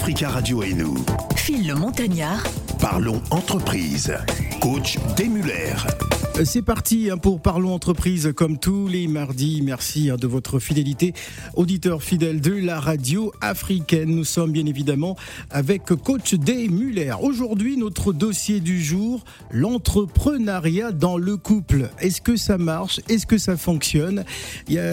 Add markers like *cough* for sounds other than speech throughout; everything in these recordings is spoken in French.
Africa Radio et nous. Phil le Montagnard. Parlons entreprise. Coach Muller. C'est parti hein, pour Parlons Entreprise comme tous les mardis. Merci hein, de votre fidélité, auditeur fidèle de la radio africaine. Nous sommes bien évidemment avec coach Day Muller. Aujourd'hui, notre dossier du jour, l'entrepreneuriat dans le couple. Est-ce que ça marche? Est-ce que ça fonctionne?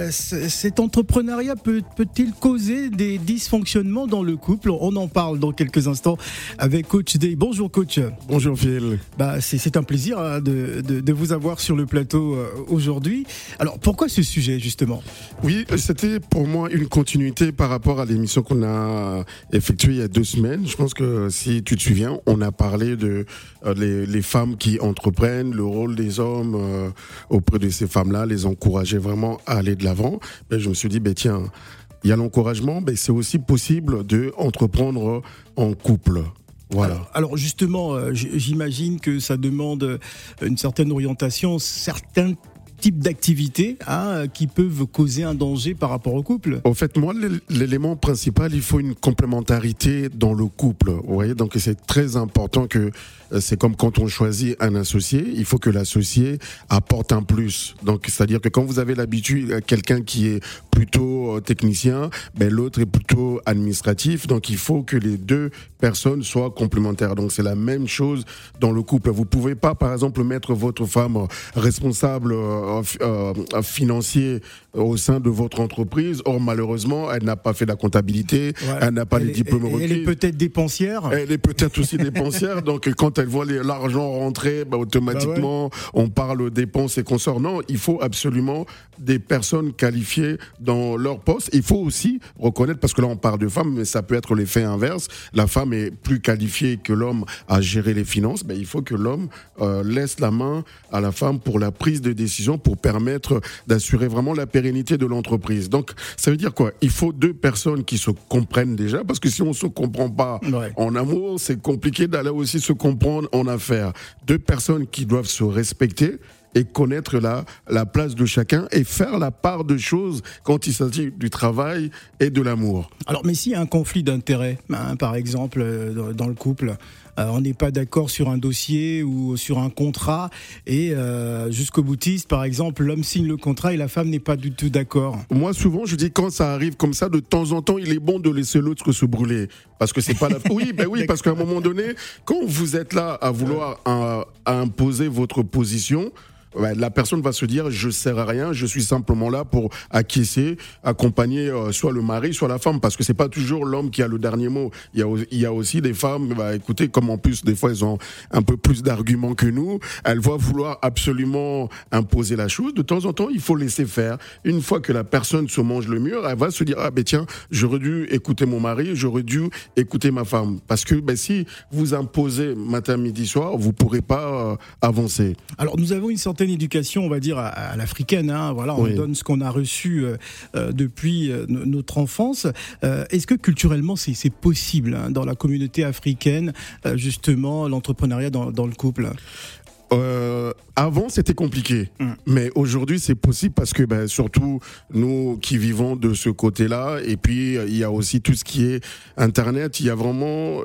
Cet entrepreneuriat peut-il causer des dysfonctionnements dans le couple? On en parle dans quelques instants avec coach Day. Bonjour coach. Bonjour Phil. Bah, c'est un plaisir hein, de, de, de vous avoir voir sur le plateau euh, aujourd'hui. Alors pourquoi ce sujet justement? Oui, c'était pour moi une continuité par rapport à l'émission qu'on a effectuée il y a deux semaines. Je pense que si tu te souviens, on a parlé de euh, les, femmes qui entreprennent, le rôle des hommes euh, auprès de ces femmes-là, les encourager vraiment à aller de l'avant. Ben, je me suis dit, ben, tiens, il y a l'encouragement, mais c'est aussi possible de entreprendre en couple. Voilà. Alors, justement, euh, j'imagine que ça demande euh, une certaine orientation, certains types d'activités hein, qui peuvent causer un danger par rapport au couple En fait, moi, l'élément principal, il faut une complémentarité dans le couple. Vous voyez, donc c'est très important que euh, c'est comme quand on choisit un associé, il faut que l'associé apporte un plus. Donc, c'est-à-dire que quand vous avez l'habitude, quelqu'un qui est plutôt euh, technicien, ben l'autre est plutôt administratif. Donc, il faut que les deux personnes soient complémentaires. Donc, c'est la même chose dans le couple. Vous pouvez pas, par exemple, mettre votre femme responsable euh, financier au sein de votre entreprise. Or, malheureusement, elle n'a pas fait la comptabilité, elle n'a pas les diplômes requis. Elle est peut-être dépensière. Elle est peut-être aussi dépensière. donc, quand elle voit l'argent rentrer, bah, automatiquement, bah on parle dépenses et consorts. Non, il faut absolument des personnes qualifiées dans leur poste. Il faut aussi reconnaître, parce que là on parle de femmes, mais ça peut être l'effet inverse. La femme est plus qualifiée que l'homme à gérer les finances. Ben, il faut que l'homme euh, laisse la main à la femme pour la prise de décision, pour permettre d'assurer vraiment la pérennité de l'entreprise. Donc ça veut dire quoi? Il faut deux personnes qui se comprennent déjà, parce que si on se comprend pas en amour, c'est compliqué d'aller aussi se comprendre en affaires. Deux personnes qui doivent se respecter et connaître la, la place de chacun et faire la part de choses quand il s'agit du travail et de l'amour. Alors, mais s'il y a un conflit d'intérêts, hein, par exemple, euh, dans le couple, euh, on n'est pas d'accord sur un dossier ou sur un contrat et euh, jusqu'au boutiste, par exemple, l'homme signe le contrat et la femme n'est pas du tout d'accord. Moi, souvent, je dis quand ça arrive comme ça, de temps en temps, il est bon de laisser l'autre se brûler parce que c'est pas la. *laughs* Oui, ben oui, parce qu'à un moment donné, quand vous êtes là à vouloir imposer votre position la personne va se dire je sers à rien, je suis simplement là pour acquiescer, accompagner euh, soit le mari, soit la femme, parce que c'est pas toujours l'homme qui a le dernier mot. Il y a, aussi des femmes, bah, écoutez, comme en plus des fois elles ont un peu plus d'arguments que nous, elles vont vouloir absolument imposer la chose. De temps en temps, il faut laisser faire. Une fois que la personne se mange le mur, elle va se dire ah ben tiens, j'aurais dû écouter mon mari, j'aurais dû écouter ma femme, parce que ben si vous imposez matin, midi, soir, vous pourrez pas euh, avancer. Alors nous avons une certaine éducation, on va dire, à, l'africaine. Hein. Voilà, on donne ce qu'on a reçu euh, euh, depuis euh, notre enfance. Est-ce que culturellement, c'est possible hein, dans la communauté africaine, justement, l'entrepreneuriat dans, le couple? Avant, c'était compliqué, hum. mais aujourd'hui, c'est possible parce que, ben, surtout nous qui vivons de ce côté-là, et puis il y a aussi tout ce qui est Internet. Il y a vraiment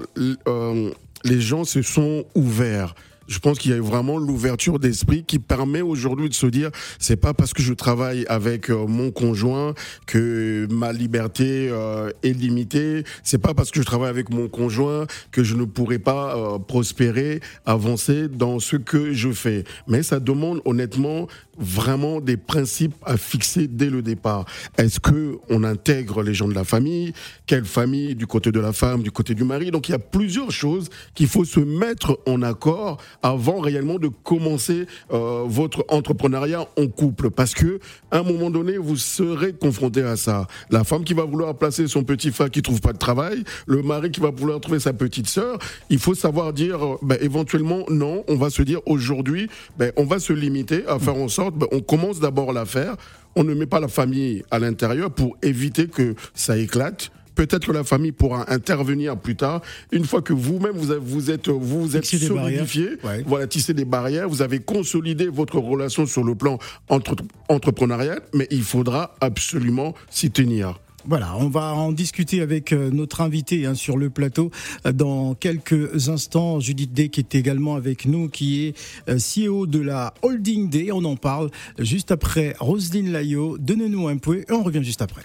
les gens se sont ouverts je pense qu'il y a vraiment l'ouverture d'esprit qui permet aujourd'hui de se dire c'est pas parce que je travaille avec euh, mon conjoint que ma liberté euh, est limitée, c'est pas parce que je travaille avec mon conjoint que je ne pourrai pas euh, prospérer, avancer dans ce que je fais. Mais ça demande honnêtement vraiment des principes à fixer dès le départ. Est-ce que on intègre les gens de la famille? Quelle famille? Du côté de la femme, du côté du mari? Donc il y a plusieurs choses qu'il faut se mettre en accord avant réellement de commencer euh, votre entrepreneuriat en couple, parce que à un moment donné vous serez confronté à ça. La femme qui va vouloir placer son petit frère qui trouve pas de travail, le mari qui va vouloir trouver sa petite sœur. Il faut savoir dire ben, éventuellement non. On va se dire aujourd'hui, ben, on va se limiter à faire en sorte ben, on commence d'abord l'affaire, on ne met pas la famille à l'intérieur pour éviter que ça éclate. Peut-être que la famille pourra intervenir plus tard, une fois que vous-même vous, vous êtes vous êtes solidifié, voilà tisser des barrières, vous avez consolidé votre relation sur le plan entrepreneurial, mais il faudra absolument s'y tenir. Voilà, on va en discuter avec euh, notre invité hein, sur le plateau euh, dans quelques instants. Judith Day qui est également avec nous, qui est euh, CEO de la Holding Day. On en parle juste après Roselyne Layo. Donnez-nous un peu et on revient juste après.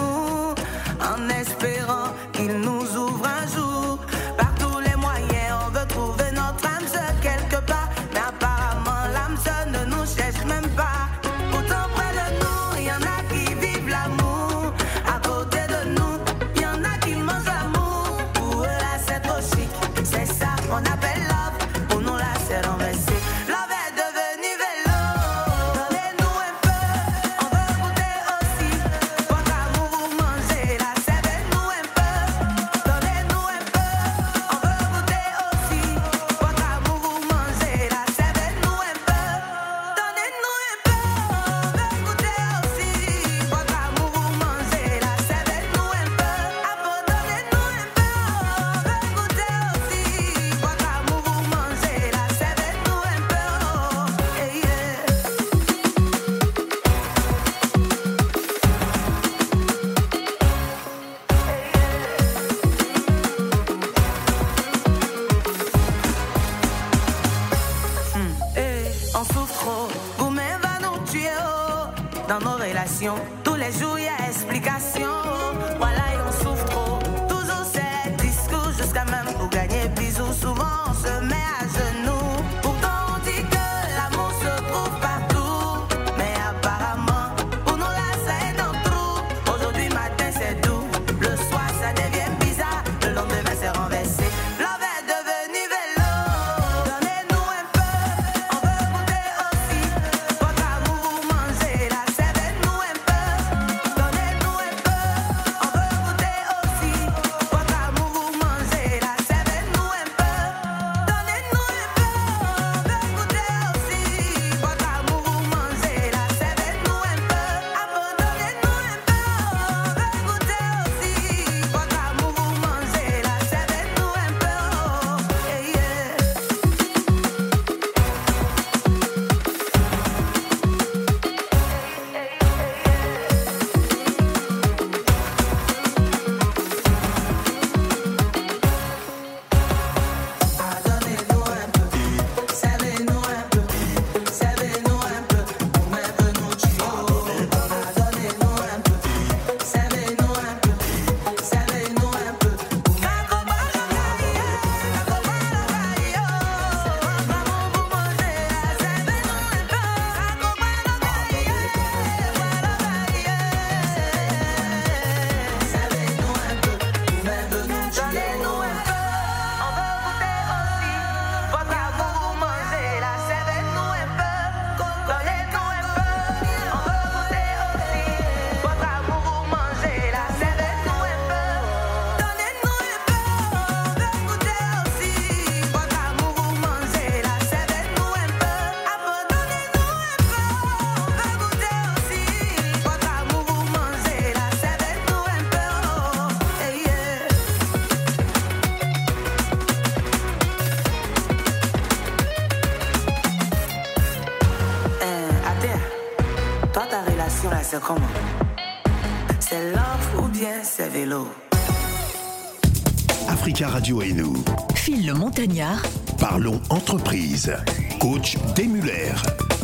Africa Radio et nous. Phil le Montagnard. Parlons entreprise. Coach Demuller.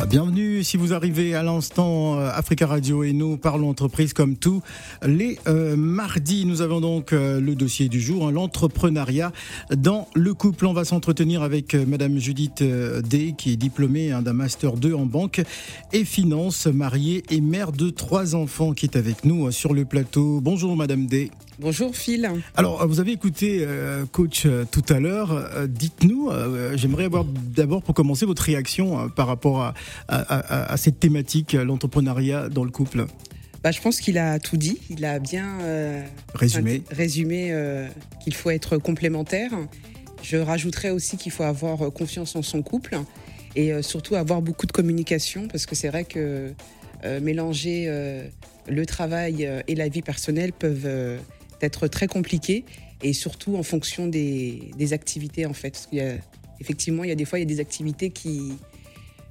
Bienvenue si vous arrivez à l'instant euh, Africa Radio et nous parlons entreprise comme tous les euh, mardis. Nous avons donc euh, le dossier du jour, hein, l'entrepreneuriat dans le couple. On va s'entretenir avec Madame Judith D qui est diplômée hein, d'un master 2 en banque et finance, mariée et mère de trois enfants qui est avec nous sur le plateau. Bonjour Madame D. Bonjour Phil. Alors, vous avez écouté coach tout à l'heure. Dites-nous, j'aimerais avoir d'abord pour commencer votre réaction par rapport à, à, cette thématique, l'entrepreneuriat dans le couple bah, Je pense qu'il a tout dit. Il a bien euh, résumé, résumé euh, qu'il faut être complémentaire. Je rajouterais aussi qu'il faut avoir confiance en son couple et euh, surtout avoir beaucoup de communication parce que c'est vrai que mélanger le travail et la vie personnelle peuvent être très compliqué et surtout en fonction des, des activités en fait. Parce qu'il y a, effectivement, il y a des fois il y a des activités qui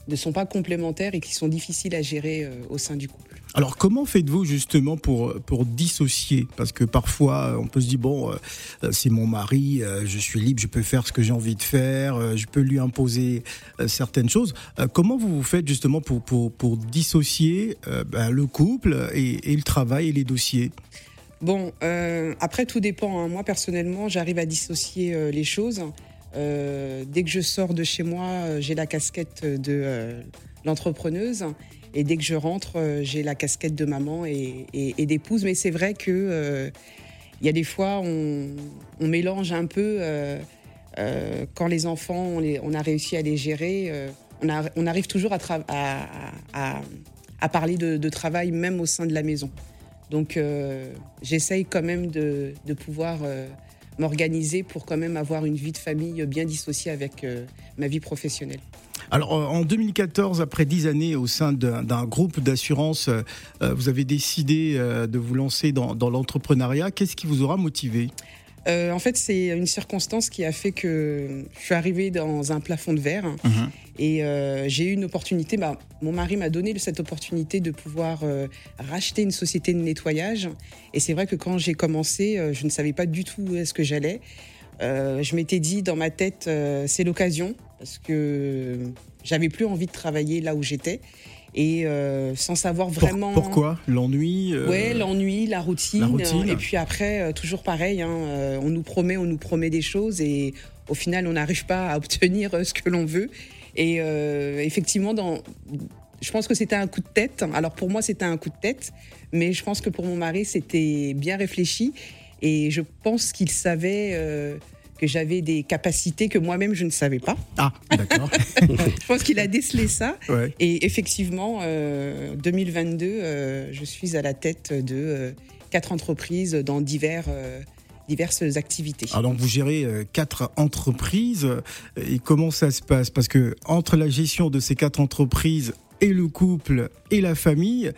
ne sont pas complémentaires et qui sont difficiles à gérer euh, au sein du couple. Alors comment faites-vous justement pour, pour dissocier? Parce que parfois on peut se dire, bon, euh, c'est mon mari, euh, je suis libre, je peux faire ce que j'ai envie de faire, je peux lui imposer certaines choses. comment vous vous faites justement pour, pour, pour dissocier ben, le couple et, le travail et les dossiers? Bon, après tout dépend. Hein. Moi personnellement, j'arrive à dissocier les choses. Dès que je sors de chez moi, j'ai la casquette de l'entrepreneuse. Et dès que je rentre, euh, j'ai la casquette de maman et, d'épouse. Mais c'est vrai que euh, il y a des fois, on, mélange un peu. Euh, quand les enfants, on, a réussi à les gérer, on, arrive toujours à, parler de, travail, même au sein de la maison. Donc, j'essaye quand même de pouvoir m'organiser pour quand même avoir une vie de famille bien dissociée avec ma vie professionnelle. Alors euh, en 2014, après dix années au sein d'un groupe d'assurance, euh, euh, vous avez décidé de vous lancer dans, l'entrepreneuriat. Qu'est-ce qui vous aura motivé? En fait, c'est une circonstance qui a fait que je suis arrivée dans un plafond de verre mhm. et j'ai eu une opportunité. Bah, mon mari m'a donné cette opportunité de pouvoir racheter une société de nettoyage. Et c'est vrai que quand j'ai commencé, je ne savais pas du tout où est-ce que j'allais. je m'étais dit dans ma tête, c'est l'occasion parce que j'avais plus envie de travailler là où j'étais et euh, sans savoir vraiment. Pourquoi L'ennui euh... Ouais, l'ennui, la routine, Et puis après, euh, toujours pareil, hein, euh, on nous promet, on nous promet des choses et au final, on n'arrive pas à *laughs* obtenir ce que l'on veut. Et effectivement, dans, je pense que c'était un coup de tête. Alors pour moi, c'était un coup de tête, mais je pense que pour mon mari, c'était bien réfléchi et je pense qu'il savait que j'avais des capacités que moi-même je ne savais pas. Ah, d'accord. *laughs* je pense qu'il a décelé ça. Et effectivement, 2022, euh, euh, je suis à la tête de euh, quatre entreprises dans divers diverses activités. Alors vous gérez quatre entreprises et comment ça se passe? Parce que entre la gestion de ces quatre entreprises et le couple et la famille,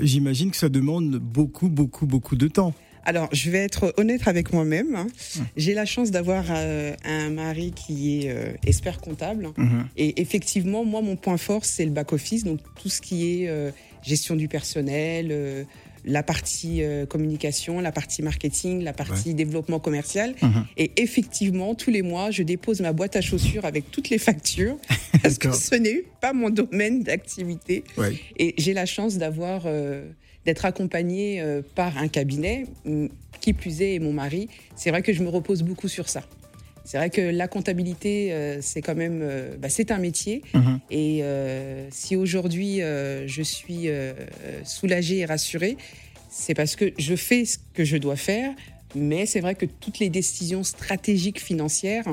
j'imagine que ça demande beaucoup, beaucoup, beaucoup de temps. Alors, je vais être honnête avec moi-même. Hein. Hum. J'ai la chance d'avoir euh, un mari qui est euh, expert comptable. Hum. Et effectivement, moi, mon point fort, c'est le back-office, donc tout ce qui est euh, gestion du personnel, la partie communication, la partie marketing, la partie développement commercial. Hum. Et effectivement, tous les mois, je dépose ma boîte à chaussures avec toutes les factures, *laughs* parce que ce n'est pas mon domaine d'activité. Et j'ai la chance d'avoir d'être accompagnée euh, par un cabinet, qui plus est, et mon mari. C'est vrai que je me repose beaucoup sur ça. C'est vrai que la comptabilité, euh, c'est quand même, euh, bah, c'est un métier. Mhm. Et si aujourd'hui je suis soulagée et rassurée, c'est parce que je fais ce que je dois faire. Mais c'est vrai que toutes les décisions stratégiques financières,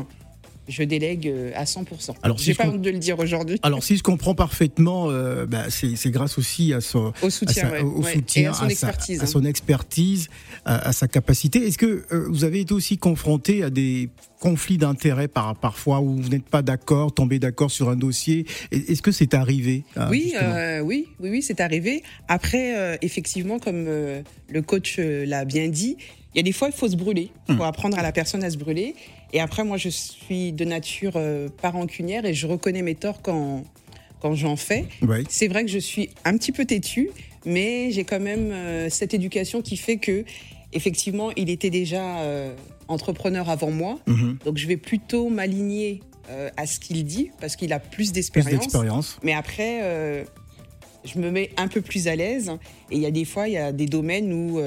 je délègue euh, à 100%. Alors, si J'ai pas honte de le dire aujourd'hui. Alors, si je comprends parfaitement, euh, bah, c'est grâce aussi à son, au soutien, à, au soutien, à son expertise, sa, à, son expertise, à, sa capacité. Est-ce que euh, vous avez été aussi confronté à des conflits d'intérêts par, parfois où vous n'êtes pas d'accord, tombé d'accord sur un dossier? Est-ce que c'est arrivé oui, oui, oui, oui, c'est arrivé. Après, effectivement, comme le coach l'a bien dit, il y a des fois, il faut se brûler. Il faut hmm. apprendre à la personne à se brûler. Et après, moi, je suis de nature euh, pas rancunière et je reconnais mes torts quand, quand j'en fais. C'est vrai que je suis un petit peu têtue, mais j'ai quand même euh, cette éducation qui fait que, effectivement, il était déjà euh, entrepreneur avant moi. Mhm. Donc, je vais plutôt m'aligner à ce qu'il dit parce qu'il a plus d'expérience. Mais après, je me mets un peu plus à l'aise. Et il y a des fois, il y a des domaines où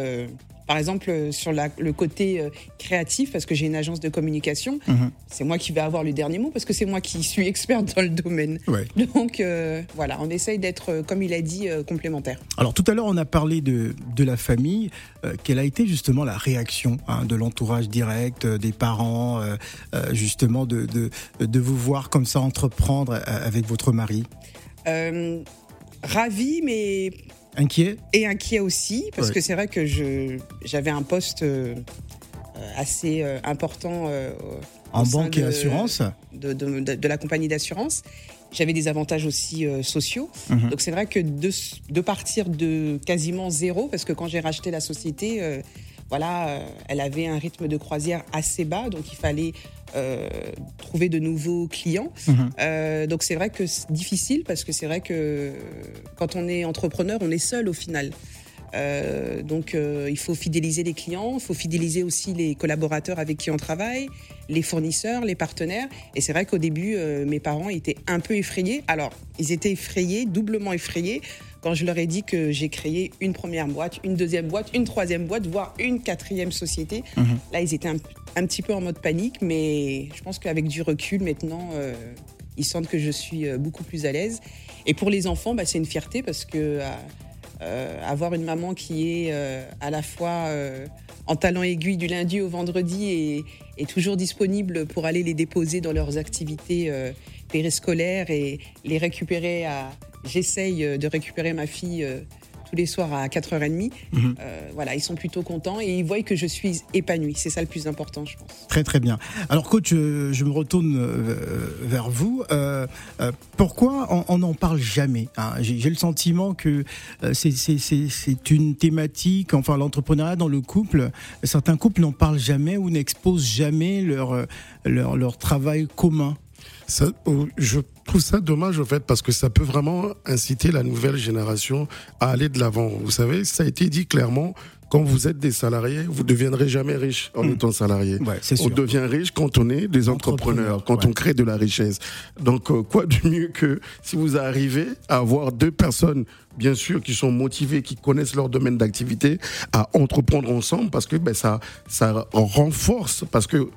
par exemple, euh, sur le côté euh, créatif, parce que j'ai une agence de communication, mhm. c'est moi qui vais avoir le dernier mot, parce que c'est moi qui suis experte dans le domaine. Donc euh, voilà, on essaye d'être, comme il a dit, complémentaire. Alors tout à l'heure, on a parlé de, de la famille. quelle a été justement la réaction hein, de l'entourage direct, des parents, justement, de, de, de, vous voir comme ça entreprendre avec votre mari? Ravi, mais Inquiet Et inquiet aussi, parce que c'est vrai que j'avais un poste euh, assez euh, important. Euh, en banque et assurance de, de, la compagnie d'assurance. J'avais des avantages aussi sociaux. Mhm. Donc c'est vrai que de, de, partir de quasiment zéro, parce que quand j'ai racheté la société, voilà, elle avait un rythme de croisière assez bas, donc il fallait trouver de nouveaux clients. Mhm. donc c'est vrai que c'est difficile parce que c'est vrai que quand on est entrepreneur, on est seul au final. Euh, donc euh, il faut fidéliser les clients, il faut fidéliser aussi les collaborateurs avec qui on travaille, les fournisseurs, les partenaires. Et c'est vrai qu'au début, euh, mes parents étaient un peu effrayés. Alors, ils étaient effrayés, doublement effrayés, quand je leur ai dit que j'ai créé une première boîte, une deuxième boîte, une troisième boîte, voire une quatrième société. Mhm. Là, ils étaient un, petit peu en mode panique, mais je pense qu'avec du recul, maintenant, ils sentent que je suis beaucoup plus à l'aise. Et pour les enfants, bah, c'est une fierté parce que euh, avoir une maman qui est euh, à la fois euh, en talent aiguille du lundi au vendredi et, et, toujours disponible pour aller les déposer dans leurs activités périscolaires et les récupérer à... J'essaye de récupérer ma fille tous les soirs à 4h30. Mhm. Euh, voilà, ils sont plutôt contents et ils voient que je suis épanouie. C'est ça le plus important, je pense. Très très bien. Alors coach, euh, je me retourne euh, vers vous. pourquoi on n'en parle jamais hein? J'ai le sentiment que c'est une thématique, enfin l'entrepreneuriat dans le couple, certains couples n'en parlent jamais ou n'exposent jamais leur, leur, leur travail commun. Ça, je trouve ça dommage, en fait, parce que ça peut vraiment inciter la nouvelle génération à aller de l'avant. Vous savez, ça a été dit clairement. Quand vous êtes des salariés, vous ne deviendrez jamais riche en hmm. étant salarié. Ouais, on devient riche quand on est des entrepreneurs, quand on crée de la richesse. Donc, euh, quoi de mieux que si vous arrivez à avoir deux personnes bien sûr, qui sont motivées, qui connaissent leur domaine d'activité, à entreprendre ensemble parce que ben, ça, ça renforce, parce que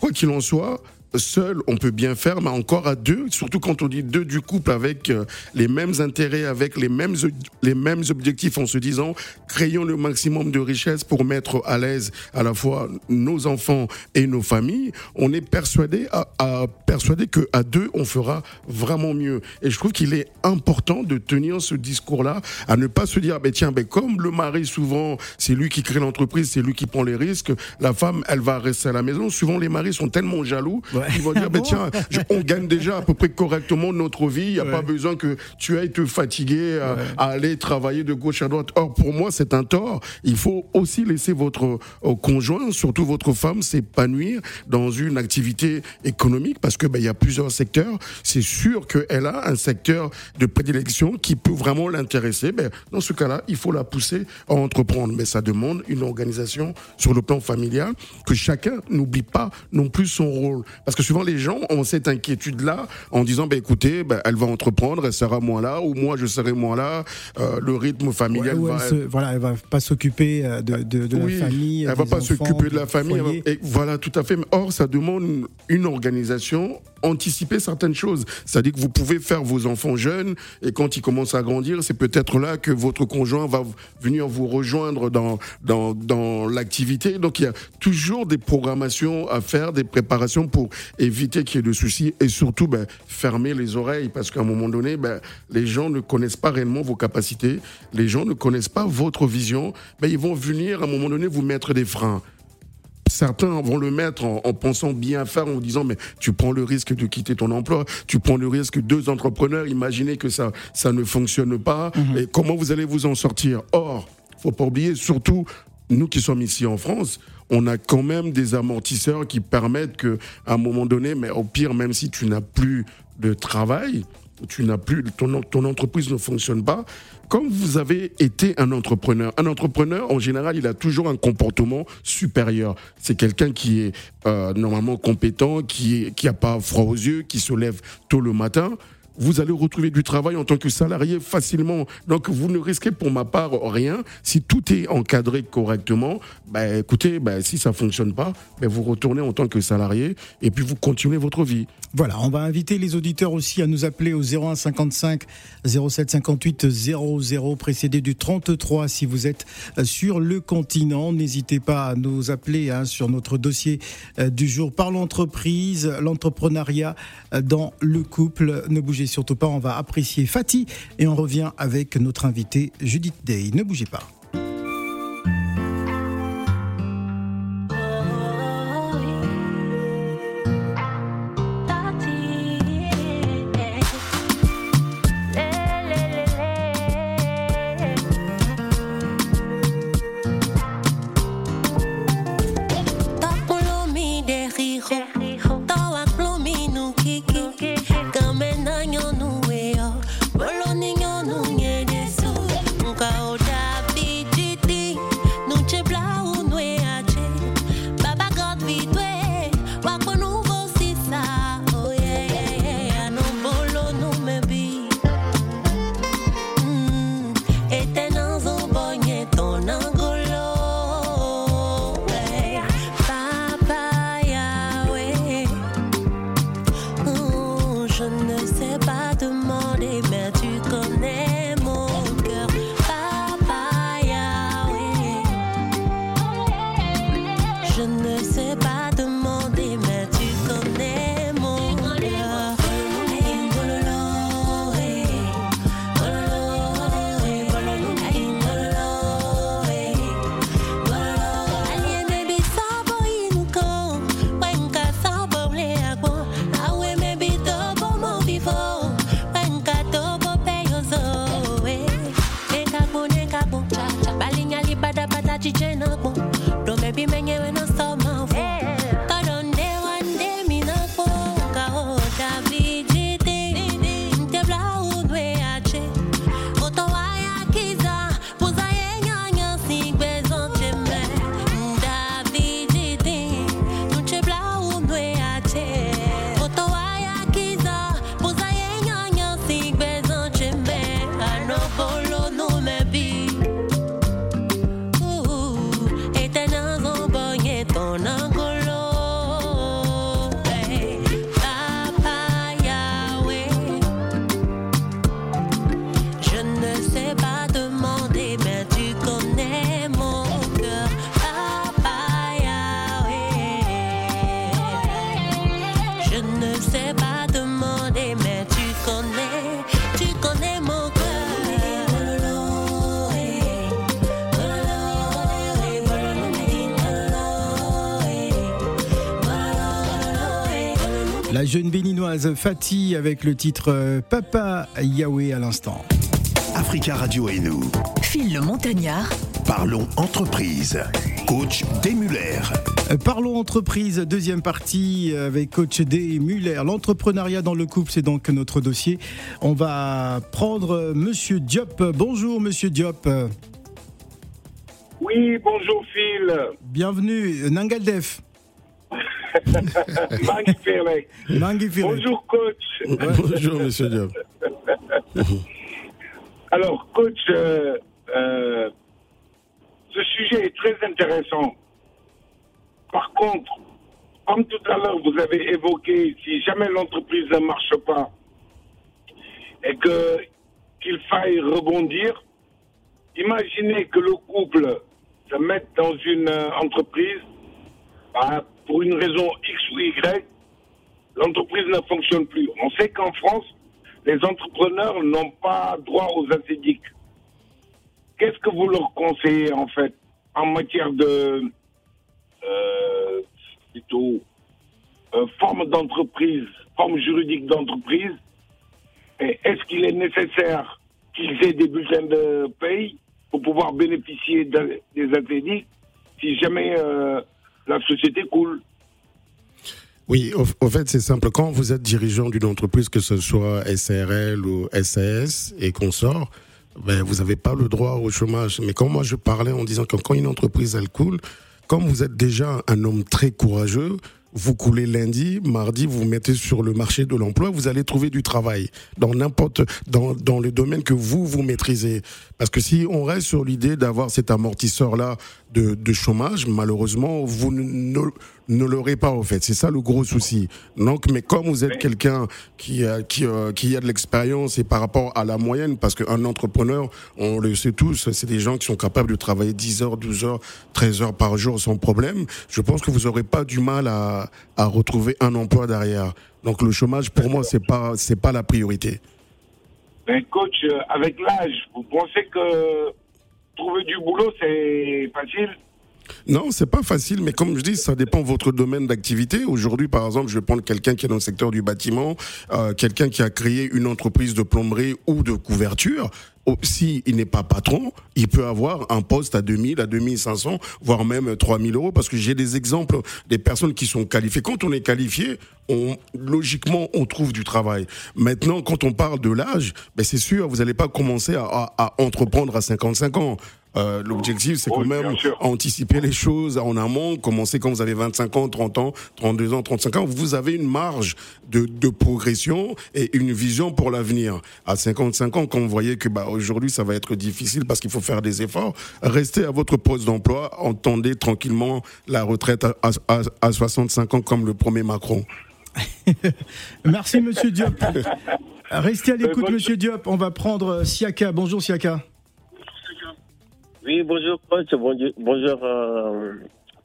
quoi qu'il en soit, seul, on peut bien faire, mais encore à deux, surtout quand on dit deux du couple avec euh, les mêmes intérêts, avec les mêmes, les mêmes objectifs, en se disant, créons le maximum de richesses pour mettre à l'aise à la fois nos enfants et nos familles, on est persuadé à, à persuadé que à deux, on fera vraiment mieux. Et je trouve qu'il est important de tenir ce discours-là, à ne pas se dire, ben tiens, ben comme le mari souvent, c'est lui qui crée l'entreprise, c'est lui qui prend les risques, la femme, elle va rester à la maison. Souvent, les maris sont tellement jaloux ils vont dire, tiens, on gagne déjà à peu près correctement notre vie. Il n'y a pas besoin que tu ailles te fatiguer à, aller travailler de gauche à droite. Or, pour moi, c'est un tort. Il faut aussi laisser votre euh, conjoint, surtout votre femme, s'épanouir dans une activité économique parce que ben, y a plusieurs secteurs. C'est sûr qu'elle a un secteur de prédilection qui peut vraiment l'intéresser. Ben, dans ce cas-là, il faut la pousser à entreprendre. Mais ça demande une organisation sur le plan familial que chacun n'oublie pas non plus son rôle. Parce que souvent les gens ont cette inquiétude-là en disant, bah, écoutez, bah, elle va entreprendre, elle sera moins là, ou moi je serai moins là, euh, le rythme familial va... Elle se, voilà, elle va pas s'occuper euh, de, la famille. Elle va pas s'occuper de la famille. Et voilà, tout à fait. Or, ça demande une organisation anticiper certaines choses. C'est-à-dire que vous pouvez faire vos enfants jeunes et quand ils commencent à grandir, c'est peut-être là que votre conjoint va venir vous rejoindre dans, dans, dans l'activité. Donc il y a toujours des programmations à faire, des préparations pour éviter qu'il y ait de soucis et surtout ben, fermer les oreilles parce qu'à un moment donné, ben, les gens ne connaissent pas réellement vos capacités, les gens ne connaissent pas votre vision, ben, ils vont venir à un moment donné vous mettre des freins certains vont le mettre en, pensant bien faire, en disant mais tu prends le risque de quitter ton emploi, tu prends le risque deux entrepreneurs, imaginez que ça ça ne fonctionne pas mhm. et comment vous allez vous en sortir? Or, faut pas oublier surtout nous qui sommes ici en France, on a quand même des amortisseurs qui permettent que à un moment donné, mais au pire même si tu n'as plus de travail, tu n'as plus ton, entreprise ne fonctionne pas, comme vous avez été un entrepreneur, un entrepreneur, en général, il a toujours un comportement supérieur. C'est quelqu'un qui est euh, normalement compétent, qui n'a qui pas froid aux yeux, qui se lève tôt le matin vous allez retrouver du travail en tant que salarié facilement. Donc vous ne risquez pour ma part rien. Si tout est encadré correctement, bah, écoutez, bah, si ça fonctionne pas, bah, vous retournez en tant que salarié et puis vous continuez votre vie. Voilà, on va inviter les auditeurs aussi à nous appeler au 01 55 07 58 00 précédé du 33 si vous êtes euh, sur le continent. N'hésitez pas à nous appeler hein, sur notre dossier euh, du jour par l'entreprise, l'entrepreneuriat euh, dans le couple. Ne bougez surtout pas, on va apprécier Fatih et on revient avec notre invité Judith Day. Ne bougez pas. Fatih avec le titre euh, Papa Yahweh à l'instant. Africa Radio et nous. Phil le Montagnard. Parlons entreprise. Coach Muller. Euh, parlons entreprise, deuxième partie avec coach D. Muller. L'entrepreneuriat dans le couple, c'est donc notre dossier. On va prendre Monsieur Diop. Bonjour Monsieur Diop. Oui, bonjour Phil. Bienvenue, Bonjour coach. Bonjour monsieur Diop. *laughs* Alors coach, euh, euh, ce sujet est très intéressant. Par contre, comme tout à l'heure vous avez évoqué, si jamais l'entreprise ne marche pas et que qu'il faille rebondir, imaginez que le couple se mette dans une euh, entreprise bah, pour une raison X ou Y, l'entreprise ne fonctionne plus. On sait qu'en France, les entrepreneurs n'ont pas droit aux assédiques. Qu'est-ce que vous leur conseillez en fait en matière de euh, plutôt euh, forme d'entreprise, forme juridique d'entreprise Est-ce qu'il est nécessaire qu'ils aient des bulletins de paye pour pouvoir bénéficier des assédiques si jamais euh, la société coule. Oui, au, fait, c'est simple. Quand vous êtes dirigeant d'une entreprise, que ce soit SRL ou SAS et qu'on sort, ben, vous n'avez pas le droit au chômage. Mais quand moi je parlais en disant que quand une entreprise elle coule, comme vous êtes déjà un homme très courageux, vous coulez lundi, mardi, vous vous mettez sur le marché de l'emploi, vous allez trouver du travail dans n'importe dans dans le domaine que vous vous maîtrisez. Parce que si on reste sur l'idée d'avoir cet amortisseur là de, de chômage, malheureusement, vous ne, ne l'aurez pas au fait. C'est ça le gros souci. Donc, mais comme vous êtes quelqu'un qui a, qui, euh, qui a de l'expérience et par rapport à la moyenne, parce qu'un entrepreneur, on le sait tous, c'est des gens qui sont capables de travailler 10 heures, 12 heures, 13 heures par jour sans problème. Je pense que vous n'aurez pas du mal à, à retrouver un emploi derrière. Donc, le chômage, pour moi, c'est pas, c'est pas la priorité. Mais coach, euh, avec l'âge, vous pensez que trouver du boulot, c'est facile non, c'est pas facile, mais comme je dis, ça dépend de votre domaine d'activité. Aujourd'hui, par exemple, je vais prendre quelqu'un qui est dans le secteur du bâtiment, euh, quelqu'un qui a créé une entreprise de plomberie ou de couverture. Si il n'est pas patron, il peut avoir un poste à 2000, à 2500, voire même 3000 euros, parce que j'ai des exemples des personnes qui sont qualifiées. Quand on est qualifié, on, logiquement, on trouve du travail. Maintenant, quand on parle de l'âge, ben c'est sûr, vous n'allez pas commencer à, entreprendre à 55 ans. Euh, L'objectif, c'est Oui, quand même anticiper les choses en amont, commencer quand vous avez 25 ans, 30 ans, 32 ans, 35 ans. Vous avez une marge de, de progression et une vision pour l'avenir. À 55 ans, quand vous voyez que bah, aujourd'hui, ça va être difficile parce qu'il faut faire des efforts, restez à votre poste d'emploi, entendez tranquillement la retraite à, à, à 65 ans comme le premier Macron. *laughs* Merci, monsieur Diop. Restez à l'écoute, bonne- monsieur Diop. On va prendre euh, Siaka. Bonjour, Siaka. Oui, bonjour coach, bonjour, bonjour euh,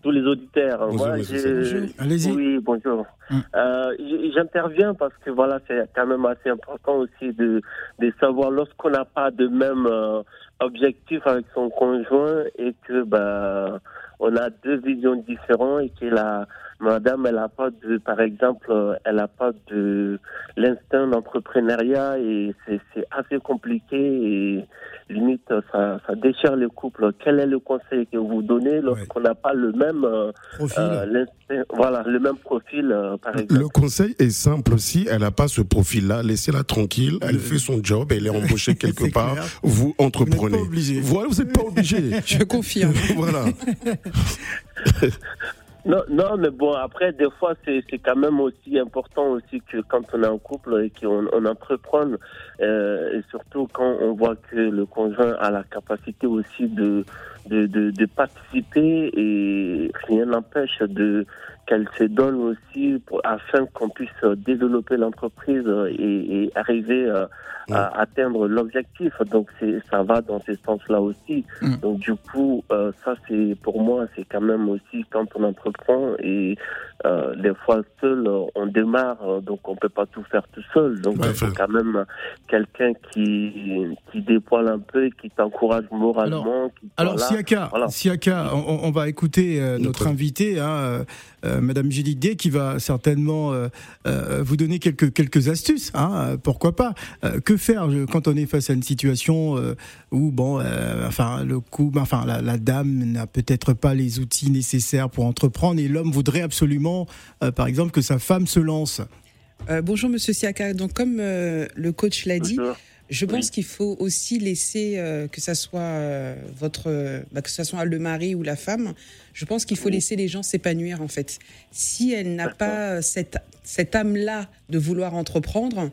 tous les auditeurs. Bonjour, Bonjour. Allez-y. Oui, bonjour. Hum. Euh, J'interviens parce que voilà, c'est quand même assez important aussi de, de savoir lorsqu'on n'a pas de même euh, objectif avec son conjoint et que bah, on a deux visions différentes et que la madame, elle a pas de, par exemple, euh, elle a pas de l'instinct d'entrepreneuriat et c'est assez compliqué et limite ça, ça déchire le couple. Quel est le conseil que vous donnez lorsqu'on n'a pas le même euh, Profil. euh, voilà, le même profil, euh, par exemple? Le conseil est simple aussi, elle n'a pas ce profil-là, laissez-la tranquille, elle fait son job, elle est embauchée *laughs* quelque part, clair. vous entreprenez. Vous n'êtes pas obligé. Voilà, vous n'êtes pas obligé. *laughs* Je confirme. *laughs* voilà. Non, non, mais bon, après, des fois, c'est quand même aussi important aussi que quand on est en couple et qu'on on entreprend, euh, et surtout quand on voit que le conjoint a la capacité aussi de, de, de, de participer et rien n'empêche de qu'elle se donne aussi pour, afin qu'on puisse développer l'entreprise et, et arriver euh, à atteindre l'objectif. Donc c'est ça va dans ce sens-là aussi. Mm. Donc du coup, euh, ça c'est pour moi c'est quand même aussi quand on entreprend et euh, des fois seul on démarre, donc on peut pas tout faire tout seul. Donc à il faut quand même quelqu'un qui qui dépoile un peu, qui t'encourage moralement. qui. Siaka, Voilà. Siaka, on, on va écouter euh, notre Notre- invitée, hein, euh, euh, Madame Julie qui va certainement euh, euh, vous donner quelques quelques astuces. Hein, pourquoi pas Euh, Que faire je- quand on est face à une situation euh, où bon, euh, enfin le coup, enfin la, la dame n'a peut-être pas les outils nécessaires pour entreprendre et l'homme voudrait absolument, euh, par exemple, que sa femme se lance? Euh, bonjour Monsieur Siaka. Donc comme euh, le coach l'a dit. Je pense qu'il faut aussi laisser euh, que ça soit euh, votre, euh, bah, que ça soit le mari ou la femme. Je pense qu'il faut laisser les gens s'épanouir en fait. Si elle n'a pas cette cette âme là de vouloir entreprendre.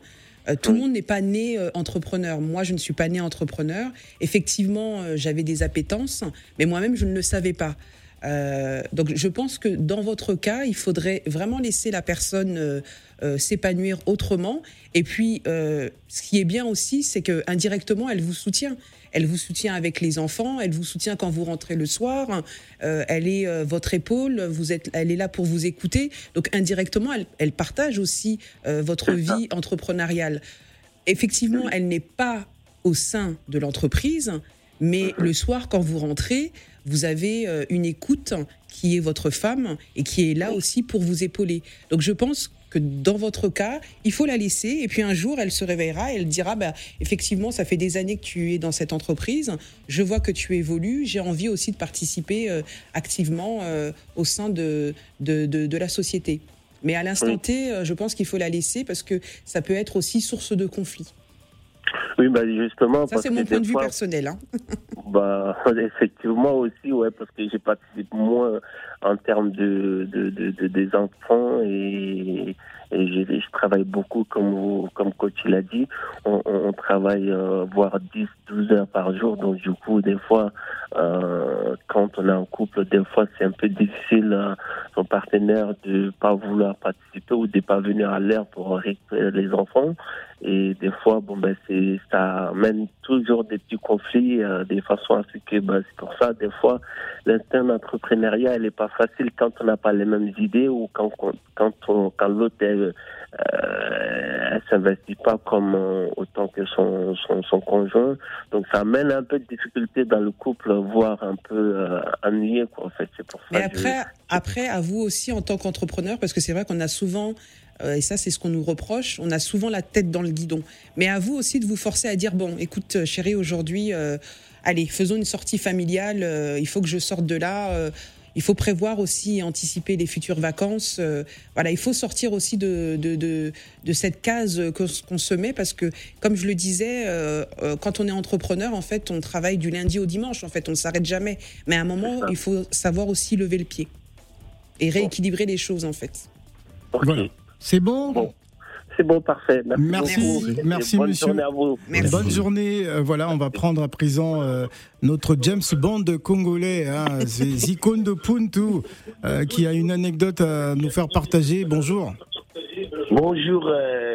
tout le monde n'est pas né entrepreneur. Moi, je ne suis pas né entrepreneur. Effectivement, j'avais des appétences, mais moi-même, je ne le savais pas. Euh, donc, je pense que dans votre cas, il faudrait vraiment laisser la personne euh, euh, s'épanouir autrement. Et puis, ce qui est bien aussi, c'est que indirectement, elle vous soutient. Elle vous soutient avec les enfants, elle vous soutient quand vous rentrez le soir. euh, elle est votre épaule, vous êtes, elle est là pour vous écouter. Donc indirectement, elle, elle partage aussi votre vie entrepreneuriale. Effectivement, elle n'est pas au sein de l'entreprise, mais le soir, quand vous rentrez, vous avez euh, une écoute qui est votre femme et qui est là aussi pour vous épauler. Donc je pense que dans votre cas, il faut la laisser et puis un jour, elle se réveillera et elle dira, bah, effectivement, ça fait des années que tu es dans cette entreprise, je vois que tu évolues, j'ai envie aussi de participer euh, activement euh, au sein de, de, de, de la société. Mais à l'instant Oui. T, je pense qu'il faut la laisser parce que ça peut être aussi source de conflit. Oui, bah justement. Ça, c'est mon point de vue personnel. Hein. *laughs* Bah, *laughs* effectivement aussi, ouais, parce que j'ai participé moins en termes de, de, de, de- des enfants et, et je, travaille beaucoup, comme, comme coach l'a dit. On, travaille euh, voire 10, 12 heures par jour. Donc, du coup, des fois, euh, quand on est en couple, des fois, c'est un peu difficile, euh, son partenaire, de pas vouloir participer ou de pas venir à l'heure pour récupérer les enfants. Et des fois, bon, ben, ça amène toujours des petits conflits, des façons à ce que, ben, c'est pour ça, des fois, l'instinct d'entrepreneuriat, elle est pas facile quand on n'a pas les mêmes idées ou quand, quand, quand l'autre, elle, euh, elle s'investit pas comme euh, autant que son, son, son conjoint. Donc, ça amène un peu de difficulté dans le couple, voire un peu euh, ennuyé, quoi, en fait. C'est pour ça Mais que je- après, après, à vous aussi en tant qu'entrepreneur, parce que c'est vrai qu'on a souvent, euh, et ça c'est ce qu'on nous reproche, on a souvent la tête dans le guidon. Mais à vous aussi de vous forcer à dire, bon, écoute euh, chérie, aujourd'hui, euh, allez, faisons une sortie familiale, euh, il faut que je sorte de là. euh, il faut prévoir aussi et anticiper les futures vacances. voilà, il faut sortir aussi de, de, de, cette case qu'on se met parce que, comme je le disais, quand on est entrepreneur, en fait, on travaille du lundi au dimanche. En fait, on ne s'arrête jamais. Mais à un moment, il faut savoir aussi lever le pied et rééquilibrer les choses, en fait. Voilà. C'est bon, C'est bon, parfait. Merci, merci, bonne monsieur. Journée à vous. Bonne journée. Euh, voilà, on va prendre à présent euh, notre James Bond congolais, hein, c'est *laughs* Zikondo Puntu, euh, qui a une anecdote à nous faire partager. Bonjour. Bonjour,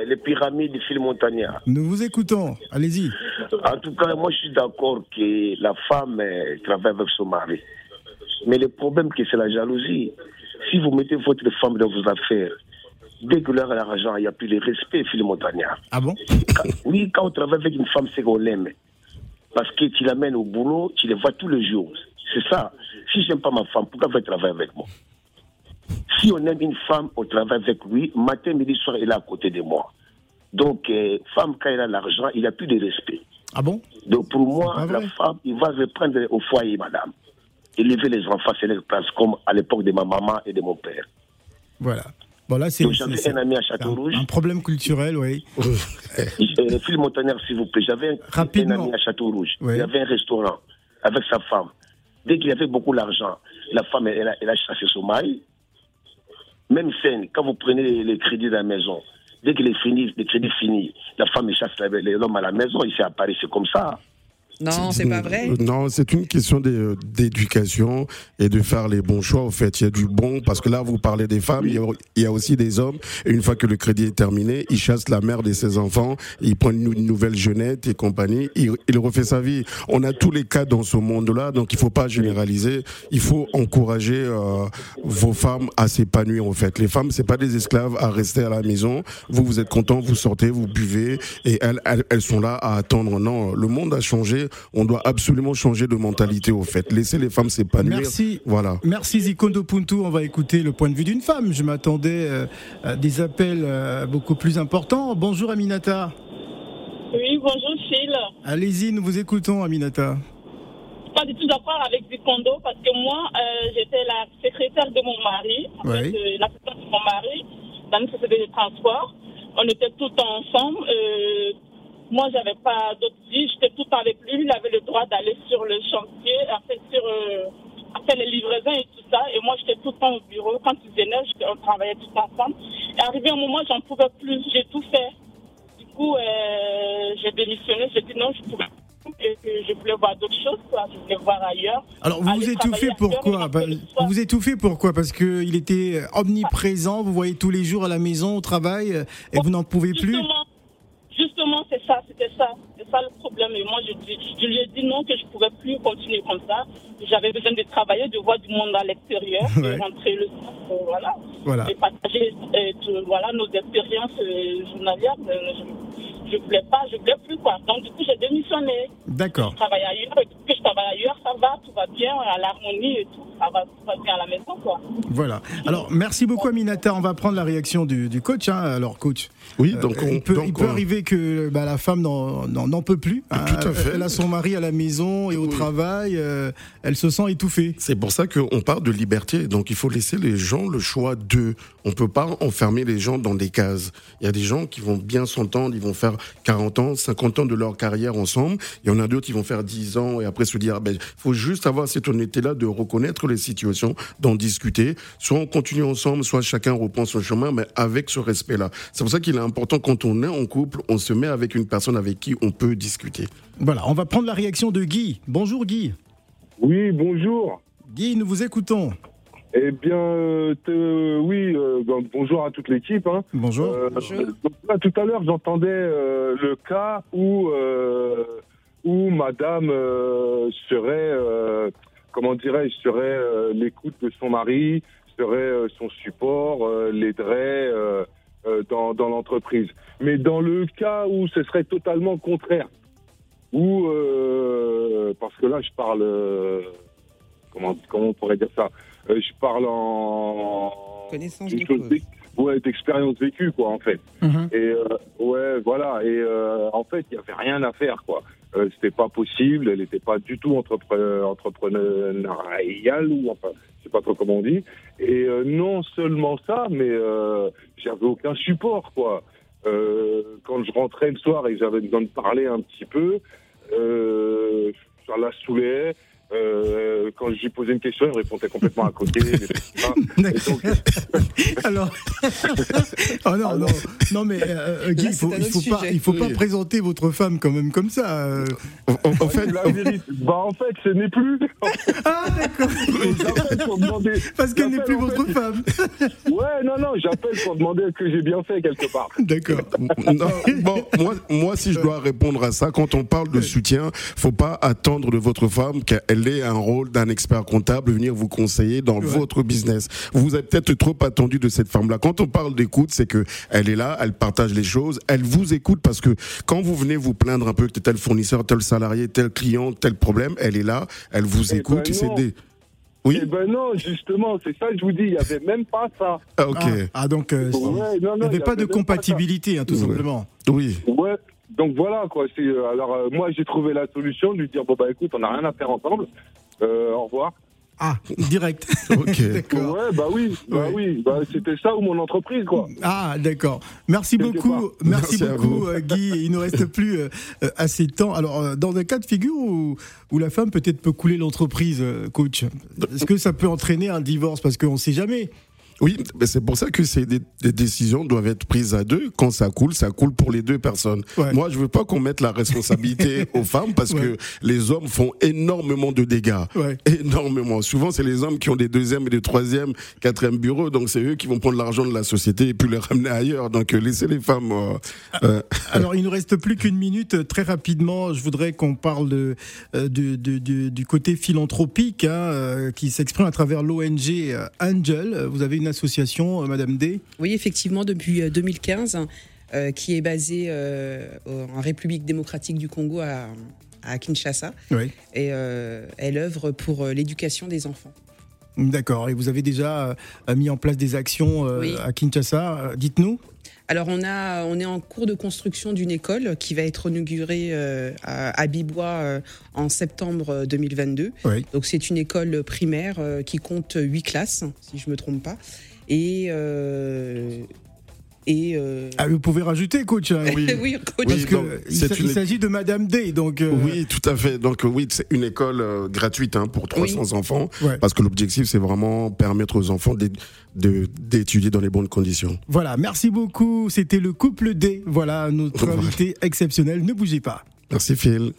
les pyramides de Phil Montagna. Nous vous écoutons. Allez-y. En tout cas, moi, je suis d'accord que la femme travaille avec son mari. Mais le problème, c'est la jalousie. Si vous mettez votre femme dans vos affaires, dès que l'heure a l'argent, il n'y a plus le respect, Phil Montagna. Ah bon Oui, quand on travaille avec une femme, c'est qu'on l'aime. Parce que tu l'amènes au boulot, tu les vois tous les jours. C'est ça. Si j'aime pas ma femme, pourquoi elle travailler avec moi? Si on aime une femme, on travaille avec lui. Matin, midi, soir, elle est à côté de moi. Donc, euh, femme, quand elle a l'argent, il n'y a plus de respect. Ah bon? Donc, pour moi, la femme, il va reprendre au foyer, madame. Élever les enfants, c'est leur place, comme à l'époque de ma maman et de mon père. Voilà. Voilà, c'est j'avais un ami à Château-Rouge. Un, problème culturel, oui. *laughs* euh, Phil Montagnard, s'il vous plaît. J'avais un, un, ami à Château-Rouge. Il y avait un restaurant avec sa femme. Dès qu'il avait beaucoup d'argent, la femme, elle a, elle a, chassé son mari. Même scène, quand vous prenez les, crédits de la maison, dès qu'il est fini, les crédits finis, la femme chasse l'homme à la maison, il s'est apparu, c'est comme ça. Non, c'est pas vrai. Non, c'est une question d'éducation et de faire les bons choix. Au fait, il y a du bon parce que là, vous parlez des femmes, il y, a, aussi des hommes. Et une fois que le crédit est terminé, il chasse la mère de ses enfants, il prend une, nouvelle jeunette et compagnie, il, refait sa vie. On a tous les cas dans ce monde-là, donc il faut pas généraliser. Il faut encourager euh, vos femmes à s'épanouir. Au fait, les femmes, c'est pas des esclaves à rester à la maison. Vous, vous êtes content, vous sortez, vous buvez, et elles, elles, elles sont là à attendre. Non, le monde a changé on doit absolument changer de mentalité au fait. Laisser les femmes s'épanouir. Merci. Voilà. Merci Zikondo Puntu. On va écouter le point de vue d'une femme. Je m'attendais euh, à des appels euh, beaucoup plus importants. Bonjour Aminata. Oui, bonjour Phil. Allez-y, nous vous écoutons Aminata. Pas du tout d'accord avec Zikondo parce que moi, euh, j'étais la secrétaire de mon mari, oui. l'assistante de mon mari dans une société de transport. On était tout ensemble. Moi, j'avais pas d'autre vie. J'étais tout avec lui. Il avait le droit d'aller sur le chantier, après sur euh, faire les livraisons et tout ça. Et moi, j'étais tout le temps au bureau. Quand il venait, on travaillait tout ensemble. Et arrivé un moment, j'en pouvais plus. J'ai tout fait. Du coup, euh, j'ai démissionné. J'ai dit non, je pouvais et que je voulais voir d'autres choses, quoi. je voulais voir ailleurs. Alors vous vous étouffez pourquoi bah, Vous vous étouffez pourquoi Parce qu'il était omniprésent, vous voyez tous les jours à la maison, au travail, et vous n'en pouvez plus? Justement, c'est ça, c'était ça. C'est ça le problème. Et moi, je, je, lui ai dit non, que je ne pouvais plus continuer comme ça. J'avais besoin de travailler, de voir du monde à l'extérieur, de rentrer le soir, euh, voilà. voilà. Et partager euh, voilà, nos expériences euh, journalières. je ne voulais pas, je ne voulais plus, quoi. Donc, du coup, j'ai démissionné. D'accord. Je travaille ailleurs, et que je travaille ailleurs, ça va, tout va bien, à l'harmonie et tout. Ça va, tout va bien à la maison, quoi. Voilà. Alors, merci beaucoup, Aminata. On va prendre la réaction du, du coach. Hein. Alors, coach. Oui, donc on, il peut, il peut arriver que bah, la femme n'en peut plus. Hein. Tout à fait. Elle a son mari à la maison et au travail. Euh, elle se sent étouffée. C'est pour ça qu'on parle de liberté. Donc il faut laisser les gens le choix d'eux. On peut pas enfermer les gens dans des cases. Il y a des gens qui vont bien s'entendre, ils vont faire 40 ans, 50 ans de leur carrière ensemble. Il y en a d'autres qui vont faire 10 ans et après se dire, ben, faut juste avoir cette honnêteté-là de reconnaître les situations, d'en discuter. Soit on continue ensemble, soit chacun reprend son chemin, mais avec ce respect-là. C'est pour ça qu'il est important quand on est en couple, on se met avec une personne avec qui on peut discuter. Voilà, on va prendre la réaction de Guy. Bonjour Guy. Oui, bonjour. Guy, nous vous écoutons. Eh bien, euh, oui, euh, bonjour à toute l'équipe. Hein. Bonjour. Euh, tout à l'heure, j'entendais le cas où, où madame serait, comment dirais-je, serait l'écoute de son mari, serait son support, l'aiderait dans, dans l'entreprise. Mais dans le cas où ce serait totalement contraire, ou euh, parce que là je parle euh, comment comment on pourrait dire ça euh, je parle en connaissance de cause. ouais d'expérience vécue quoi en fait mm-hmm. et ouais voilà et en fait il y avait rien à faire quoi c'était pas possible elle n'était pas du tout entrepreneur entrepreneuriale ou enfin je sais pas trop comment on dit. Et non seulement ça, mais j'avais aucun support, quoi. quand je rentrais le soir et que j'avais besoin de parler un petit peu, ça la saoulait. Euh, quand lui posais une question, il répondait complètement à côté. *laughs* donc... *laughs* Alors, *laughs* oh non, non, non, mais euh, Guy, il faut, il faut pas, il faut pas présenter votre femme quand même comme ça. Euh. En, fait, la vérité, bah en fait, ce n'est plus. ah d'accord. Demander... Parce qu'elle n'est plus votre femme. ouais, non, non, j'appelle pour demander que j'ai bien fait quelque part. D'accord. bon, moi, moi, si je dois répondre à ça, quand on parle de soutien, faut pas attendre de votre femme qu'elle elle un rôle d'un expert comptable, venir vous conseiller dans votre business. Vous avez peut-être trop attendu de cette femme-là. Quand on parle d'écoute, c'est que elle est là, elle partage les choses, elle vous écoute parce que quand vous venez vous plaindre un peu que tel fournisseur, tel salarié, tel client, tel problème, elle est là, elle vous eh écoute, ben des... Oui. Eh ben non, justement, c'est ça que je vous dis, il n'y avait même pas ça. Ah, ok. Ah, donc, euh, il n'y avait, pas de compatibilité, hein, tout simplement. Oui. Ouais. Donc voilà quoi. Euh, alors euh, moi j'ai trouvé la solution de lui dire bon bah écoute on n'a rien à faire ensemble. Euh, au revoir. Ah, direct. *laughs* ok. *laughs* Ouais, bah oui, bah oui, bah, c'était ça ou mon entreprise, quoi. Ah, d'accord. Merci beaucoup, merci, beaucoup, Guy. Il ne reste plus assez de temps. Alors, dans un cas de figure où, où la femme peut-être peut couler l'entreprise, coach, est-ce que ça peut entraîner un divorce? Parce qu'on ne sait jamais. Oui, mais c'est pour ça que des, décisions doivent être prises à deux. Quand ça coule, ça coule pour les deux personnes. Moi, je veux pas qu'on mette la responsabilité *laughs* aux femmes parce que les hommes font énormément de dégâts, énormément. Souvent, c'est les hommes qui ont des deuxièmes et des troisièmes, quatrième bureaux, donc c'est eux qui vont prendre l'argent de la société et puis le ramener ailleurs. Donc euh, laissez les femmes. Euh, ah, euh, *laughs* Alors, il nous reste plus qu'une minute. Très rapidement, je voudrais qu'on parle de, du côté philanthropique hein, qui s'exprime à travers l'ONG Angel. Vous avez une association, euh, Madame D Oui, effectivement, depuis 2015, euh, euh, qui est basée en République démocratique du Congo à, Kinshasa. Oui. Et elle œuvre pour l'éducation des enfants. D'accord. Et vous avez déjà mis en place des actions à Kinshasa. Dites-nous. Alors on a, on est en cours de construction d'une école qui va être inaugurée à, Bibois en septembre 2022. Donc c'est une école primaire qui compte huit classes, si je me trompe pas. Et euh, et euh, ah, vous pouvez rajouter, coach. Hein. oui, *laughs* oui, Parce il s'agit de Madame D. Donc, euh, Oui, tout à fait. Donc, oui, c'est une école gratuite hein, pour 300 enfants. Parce que l'objectif, c'est vraiment permettre aux enfants d'étudier dans les bonnes conditions. Voilà, merci beaucoup. C'était le couple D. Voilà, notre invité exceptionnel. Ne bougez pas. Merci, Phil.